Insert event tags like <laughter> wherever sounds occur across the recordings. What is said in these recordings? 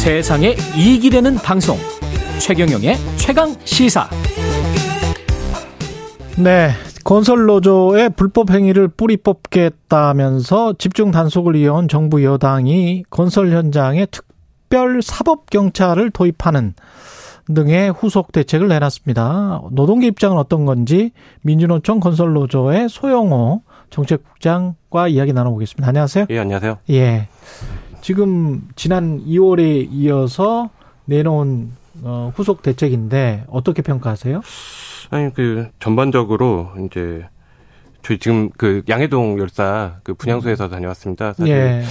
세상에 이익이 되는 방송 최경영의 최강 시사 네 건설 노조의 불법 행위를 뿌리 뽑겠다면서 집중 단속을 이어온 정부 여당이 건설 현장에 특별 사법 경찰을 도입하는 등의 후속 대책을 내놨습니다. 노동계 입장은 어떤 건지 민주노총 건설노조의 소영호 정책국장과 이야기 나눠보겠습니다. 안녕하세요. 예, 안녕하세요. 예. 지금 지난 2월에 이어서 내놓은 어, 후속 대책인데 어떻게 평가하세요? 아니 그 전반적으로 이제 저희 지금 그 양해동 열사 그 분향소에서 다녀왔습니다. 사실 예.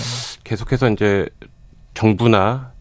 계속해서 이제 정부나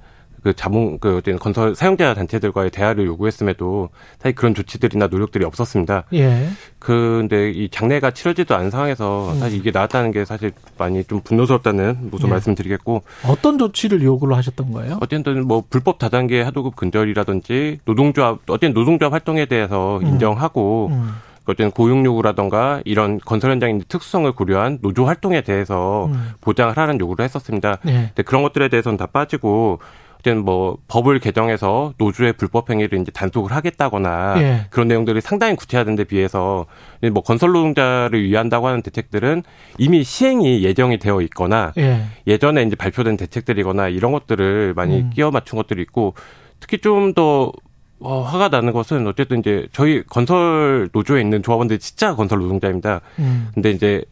그 자문 그 어떤 건설 사용자 단체들과의 대화를 요구했음에도 사실 그런 조치들이나 노력들이 없었습니다. 예. 근데 이 장례가 치러지도 않은 상황에서 사실 이게 나왔다는 게 사실 많이 좀 분노스럽다는 무슨 예. 말씀드리겠고 어떤 조치를 요구를 하셨던 거예요? 어쨌든 뭐 불법 다단계 하도급 근절이라든지 노동조합 어떤 노동조합 활동에 대해서 인정하고 음. 어떤 고용 요구라던가 이런 건설 현장의 특수성을 고려한 노조 활동에 대해서 음. 보장을 하라는 요구를 했었습니다. 예. 근데 그런 것들에 대해서는 다 빠지고 어쨌든 뭐 법을 개정해서 노조의 불법 행위를 이제 단속을 하겠다거나 예. 그런 내용들이 상당히 구체화된 데 비해서 뭐 건설 노동자를 위한다고 하는 대책들은 이미 시행이 예정이 되어 있거나 예. 예전에 이제 발표된 대책들이거나 이런 것들을 많이 음. 끼워 맞춘 것들이 있고 특히 좀더 어, 화가 나는 것은 어쨌든 이제 저희 건설 노조에 있는 조합원들이 진짜 건설 노동자입니다. 음. 근데 이제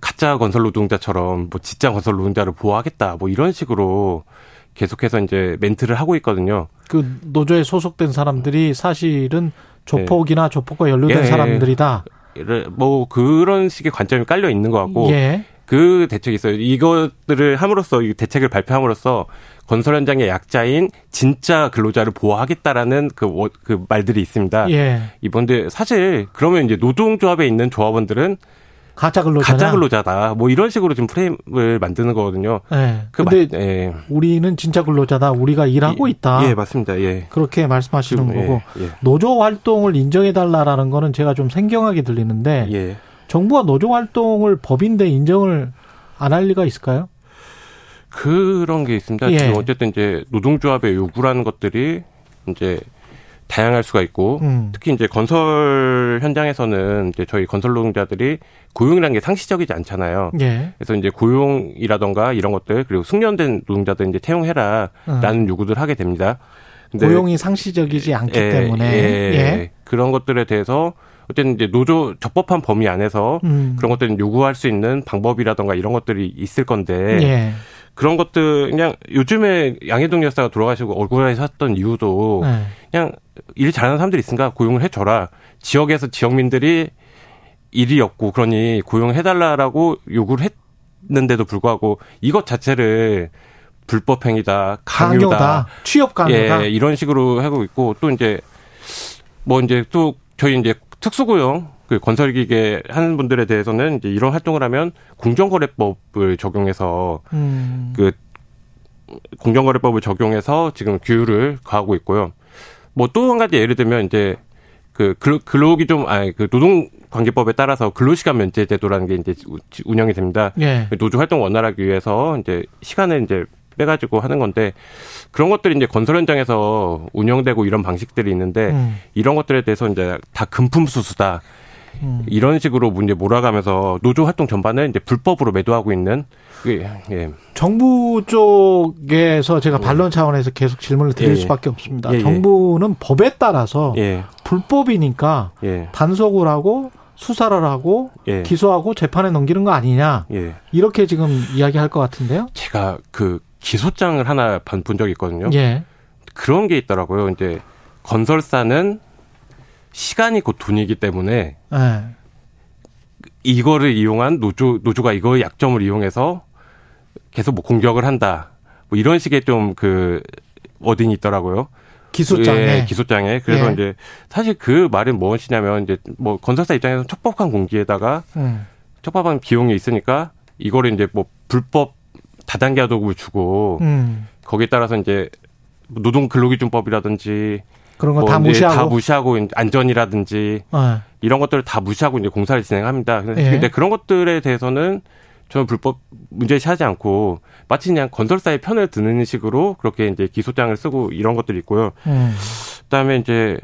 가짜 건설 노동자처럼 뭐 진짜 건설 노동자를 보호하겠다 뭐 이런 식으로 계속해서 이제 멘트를 하고 있거든요. 그 노조에 소속된 사람들이 사실은 조폭이나 조폭과 연루된 예. 사람들이다. 뭐 그런 식의 관점이 깔려 있는 것 같고 예. 그 대책이 있어요. 이것들을 함으로써 이 대책을 발표함으로써 건설 현장의 약자인 진짜 근로자를 보호하겠다라는 그, 워- 그 말들이 있습니다. 예. 이번데 사실 그러면 이제 노동조합에 있는 조합원들은 가짜 근로자. 가짜 근로자다. 뭐 이런 식으로 지금 프레임을 만드는 거거든요. 예. 그 근데 말- 예. 우리는 진짜 근로자다. 우리가 일하고 있다. 예, 맞습니다. 예. 그렇게 말씀하시는 지금, 예, 거고 예. 노조 활동을 인정해 달라라는 거는 제가 좀 생경하게 들리는데 예. 정부가 노조 활동을 법인데 인정을 안 할 리가 있을까요? 그런 게 있습니다. 예. 지금 어쨌든 이제 노동조합의 요구라는 것들이 이제 다양할 수가 있고 음. 특히 이제 건설 현장에서는 이제 저희 건설 노동자들이 고용이라는 게 상시적이지 않잖아요. 예. 그래서 이제 고용이라던가 이런 것들 그리고 숙련된 노동자들 이제 채용해라라는 요구들 하게 됩니다. 근데 고용이 상시적이지 않기 예, 때문에 예, 예. 그런 것들에 대해서 어쨌든 이제 노조 적법한 범위 안에서 음. 그런 것들은 요구할 수 있는 방법이라던가 이런 것들이 있을 건데 예. 그런 것들 그냥 요즘에 양해동 여사가 돌아가시고 억울해하셨던 이유도 예. 그냥 일 잘하는 사람들이 있으니까 고용을 해줘라. 지역에서 지역민들이 일이 없고 그러니 고용해달라라고 요구를 했는데도 불구하고 이것 자체를 불법 행위다, 강요다, 강요다. 취업 강요다. 예, 이런 식으로 하고 있고 또 이제 뭐 이제 또 저희 이제 특수고용 그 건설기계 하는 분들에 대해서는 이제 이런 활동을 하면 공정거래법을 적용해서 음. 그 공정거래법을 적용해서 지금 규율을 가하고 있고요. 뭐 또 한 가지 예를 들면 이제 그 근로- 근로 기 좀 아니 그 노동 관계법에 따라서 근로시간 면제 제도라는 게 이제 우- 운영이 됩니다. 예. 노조 활동 원활하기 위해서 이제 시간을 이제 빼가지고 하는 건데 그런 것들이 이제 건설 현장에서 운영되고 이런 방식들이 있는데 음. 이런 것들에 대해서 이제 다 금품 수수다 음. 이런 식으로 이제 몰아가면서 노조 활동 전반을 이제 불법으로 매도하고 있는 예, 예. 정부 쪽에서 제가 반론 차원에서 계속 질문을 드릴 예, 예. 수밖에 없습니다. 예, 예. 정부는 법에 따라서 예, 불법이니까 예, 단속을 하고 수사를 하고 예. 기소하고 재판에 넘기는 거 아니냐 예. 이렇게 지금 이야기할 것 같은데요. 제가 그 기소장을 하나 본 적이 있거든요. 예. 그런 게 있더라고요. 이제 건설사는 시간이 곧 돈이기 때문에 예. 이거를 이용한 노조 노조가 이거의 약점을 이용해서 계속 뭐 공격을 한다. 뭐 이런 식의 좀그 워딩이 있더라고요. 기소장에 예, 기소장에. 그래서 예. 이제 사실 그 말은 무엇이냐면 이제 뭐 건설사 입장에서 척박한 공기에다가 음. 척박한 비용이 있으니까 이거를 이제 뭐 불법 다단계 하도급을 주고 음. 거기에 따라서 이제 노동 근로기준법이라든지 그런 거뭐다 무시하고 다 무시하고 안전이라든지 예. 이런 것들을 다 무시하고 이제 공사를 진행합니다. 근데 예. 근데 그런 것들에 대해서는 저는 불법 문제시하지 않고 마치 그냥 건설사의 편을 드는 식으로 그렇게 이제 기소장을 쓰고 이런 것들이 있고요. 음. 그다음에 이제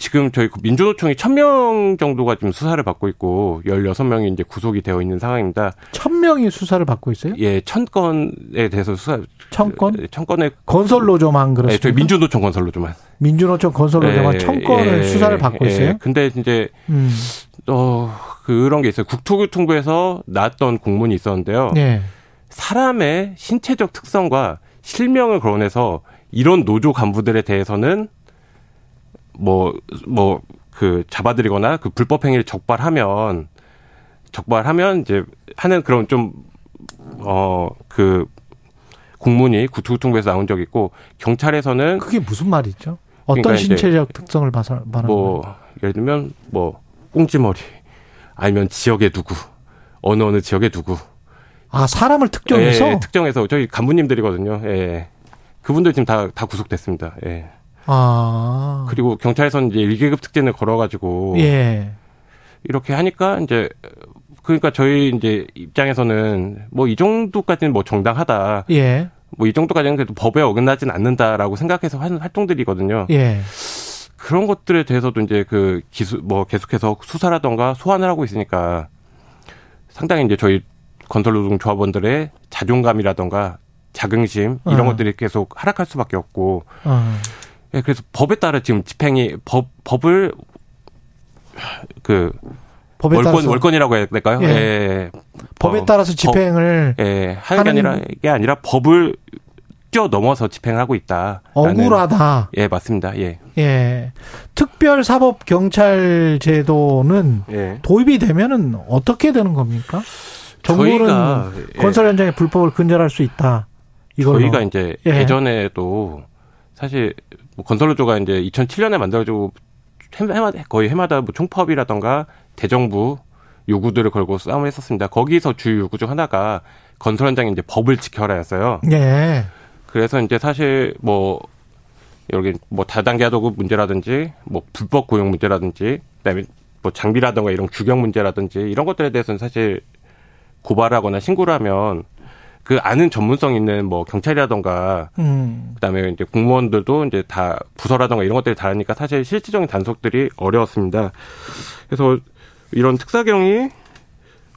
지금 저희 그 민주노총이 1000명 정도가 지금 수사를 받고 있고 16명이 이제 구속이 되어 있는 상황입니다. 천 명이 수사를 받고 있어요? 예, 천 건에 대해서 수사 천 건? 예, 천 건에 건설 노조만 예, 그렇습니까? 저희 민주노총 건설로조만 민주노총 건설 노조만 예, 천 건을 예, 수사를 받고 예. 있어요? 근데 이제 음. 어 그런 게 있어요. 국토교통부에서 나왔던 공문이 있었는데요. 예. 사람의 신체적 특성과 실명을 거론해서 이런 노조 간부들에 대해서는 뭐 뭐 그 잡아들이거나 그 불법 행위를 적발하면 적발하면 이제 하는 그런 좀 어 그 공문이 국토교통부에서 나온 적이 있고 경찰에서는 그게 무슨 말이죠? 어떤 그러니까 신체적 특성을 봐서 말하는 뭐 거예요? 예를 들면 뭐 꽁지머리 아니면 지역에 누구 어느 어느 지역에 누구 아 사람을 특정해서 예, 특정해서 저희 간부님들이거든요. 예. 그분들 지금 다, 다 구속됐습니다. 예. 아 그리고 경찰에서는 이제 1계급 특진을 걸어가지고 예. 이렇게 하니까 이제 그러니까 저희 이제 입장에서는 뭐 이 정도까지는 뭐 정당하다. 예. 뭐 이 정도까지는 그래도 법에 어긋나진 않는다라고 생각해서 하는 활동들이거든요. 예. 그런 것들에 대해서도 이제 그 기수 뭐 계속해서 수사라던가 소환을 하고 있으니까 상당히 이제 저희 건설 노동 조합원들의 자존감이라던가 자긍심 이런 어. 것들이 계속 하락할 수밖에 없고 어. 예, 그래서 법에 따라 지금 집행이 법 법을 그 법에 월권 따라서 월권이라고 해야 될까요? 예. 예. 법에 어, 따라서 집행을 법, 예, 하는 게 아니라 게 아니라 법을 뛰어 넘어서 집행하고 있다. 억울하다. 예, 맞습니다. 예. 예. 특별 사법 경찰 제도는 예. 도입이 되면은 어떻게 되는 겁니까? 정부는 저희가 예. 건설 현장의 불법을 근절할 수 있다. 이걸로. 저희가 이제 예. 예전에도 사실 뭐 건설노조가 이제 2007년에 만들어지고 해마, 거의 해마다 뭐 총파업이라던가 대정부 요구들을 걸고 싸움을 했었습니다. 거기서 주요 요구 중 하나가 건설 현장에 이제 법을 지켜라였어요. 예. 그래서 이제 사실 뭐 여기 뭐 다단계 하도급 문제라든지 뭐 불법 고용 문제라든지 그다음에 뭐 장비라든가 이런 규격 문제라든지 이런 것들에 대해서는 사실 고발하거나 신고를 하면 그 아는 전문성 있는 뭐 경찰이라던가 음. 그다음에 이제 공무원들도 이제 다 부서라던가 이런 것들이 다르니까 사실 실질적인 단속들이 어려웠습니다. 그래서 이런 특사경이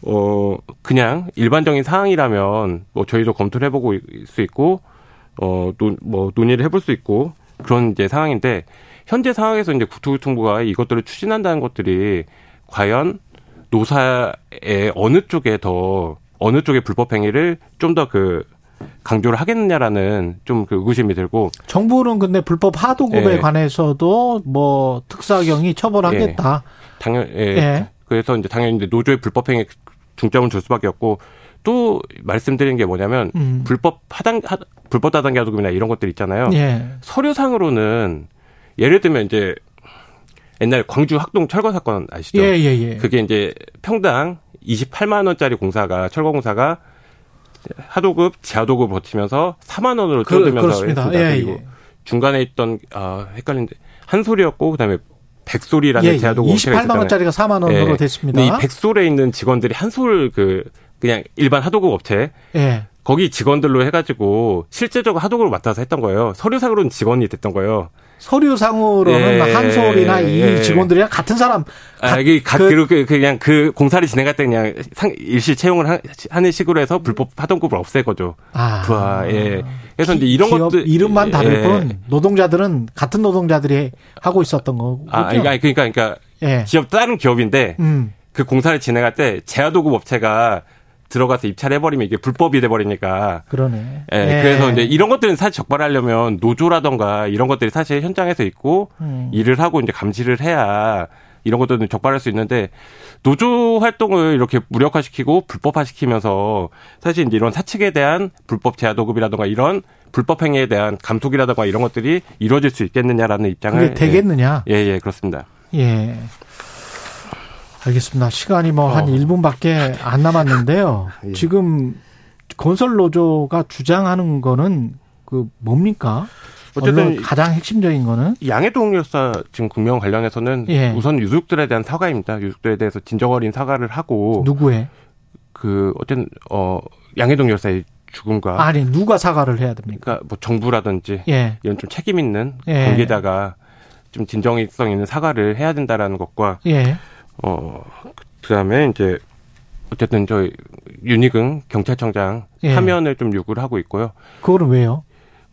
어 그냥 일반적인 사항이라면 뭐 저희도 검토를 해보고 있을 수 있고 어뭐 논의를 해볼 수 있고 그런 이제 상황인데 현재 상황에서 이제 국토교통부가 이것들을 추진한다는 것들이 과연 노사의 어느 쪽에 더 어느 쪽의 불법 행위를 좀 더 그 강조를 하겠느냐라는 좀 그 의구심이 들고 정부는 근데 불법 하도급에 예. 관해서도 뭐 특사경이 처벌하겠다. 당연 예. 예. 그래서 이제 당연히 이제 노조의 불법 행위 중점을 줄 수밖에 없고 또 말씀드린 게 뭐냐면 음. 불법 하단 하, 불법 다단계 하도급이나 이런 것들 있잖아요. 예. 서류상으로는 예를 들면 이제 옛날 광주 학동 철거 사건 아시죠? 예, 예, 예. 그게 이제 평당 28만 원짜리 공사가 철거 공사가 하도급, 지하도급 버티면서 4만 원으로 그, 줄어들면서 그렇습니다. 했습니다. 예, 그리고 예. 중간에 있던 아 헷갈린데 한소리였고 그다음에 백소리라는 예, 지하도급 업체가 28만 있었잖아요. 원짜리가 4만 원으로 예. 됐습니다. 근데 이 백솔에 있는 직원들이 한솔 그 그냥 일반 하도급 업체 예. 거기 직원들로 해가지고 실제적으로 하도급을 맡아서 했던 거예요. 서류상으로는 직원이 됐던 거예요. 서류상으로는 예, 한솔이나 이 예. 직원들이랑 같은 사람 아, 이게 가, 그, 그, 그냥 그 공사를 진행할 때 그냥 상, 일시 채용을 하, 하는 식으로 해서 불법 하동급을 없앨 거죠. 아, 부하, 예. 그래서 이제 이런 기업 것들. 이름만 다를 예. 뿐 노동자들은 같은 노동자들이 하고 있었던 거고. 아, 아니, 그러니까, 그러니까 예. 기업, 다른 기업인데 음. 그 공사를 진행할 때 제하도급 업체가 들어가서 입찰을 해버리면 이게 불법이 돼버리니까. 그러네. 예, 그래서 이제 이런 것들은 사실 적발하려면 노조라던가 이런 것들이 사실 현장에서 있고 음. 일을 하고 이제 감시를 해야 이런 것들은 적발할 수 있는데 노조 활동을 이렇게 무력화시키고 불법화시키면서 사실 이제 이런 사측에 대한 불법 제하도급이라던가 이런 불법 행위에 대한 감독이라던가 이런 것들이 이루어질 수 있겠느냐라는 입장을 되겠느냐? 예, 예, 그렇습니다. 예. 알겠습니다. 시간이 뭐한 어. 1분밖에 안 남았는데요. <laughs> 예. 지금 건설 노조가 주장하는 거는 그 뭡니까? 어쨌든 가장 핵심적인 거는 양해동 열사 지금 국명 관련해서는 예. 우선 유족들에 대한 사과입니다. 유족들에 대해서 진정 어린 사과를 하고 누구의? 그 어쨌든 어 양해동 열사의 죽음과 아니 누가 사과를 해야 됩니까? 그러니까 뭐 정부라든지 예. 이런 좀 책임 있는 예. 관계자가 좀 진정성 있는 사과를 해야 된다라는 것과 예. 어 그 다음에 이제 어쨌든 저 윤희근 경찰청장 예. 사면을 좀 요구를 하고 있고요. 그거는 왜요?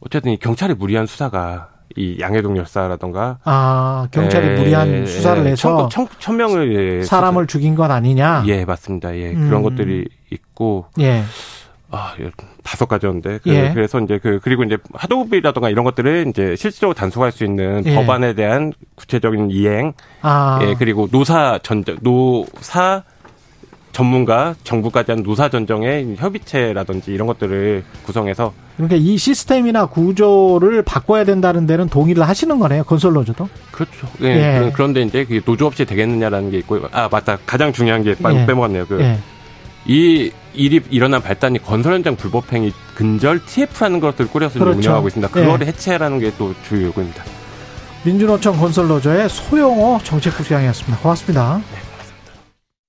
어쨌든 이 경찰의 무리한 수사가 이 양해동 열사라던가 아 경찰이 예, 무리한 수사를 예, 해서 천, 천, 천 명을 예, 사람을 죽인 건 아니냐? 수사- 예 맞습니다. 예 음. 그런 것들이 있고 예. 아, 예, 다섯 가지였는데. 그, 예. 래서 이제 그, 그리고 이제 하도급이라던가 이런 것들을 이제 실질적으로 단속할 수 있는 예. 법안에 대한 구체적인 이행, 아. 예, 그리고 노사 전정, 노사 전문가, 정부까지 한 노사 전정의 협의체라든지 이런 것들을 구성해서 그러니까 이 시스템이나 구조를 바꿔야 된다는 데는 동의를 하시는 거네요. 건설로저도. 그렇죠. 예. 예. 그런- 그런데 이제 그게 노조 없이 되겠느냐라는 게 있고, 아, 맞다. 가장 중요한 게 빠- 예. 빼먹었네요. 그, 예. 이 일이 일어난 발단이 건설 현장 불법 행위 근절 TF라는 것을 꾸려서 그렇죠. 운영하고 있습니다. 예. 그거를 해체하라는 게 또 주요 요구입니다. 민주노총 건설로저의 소영호 정책국장이었습니다. 고맙습니다.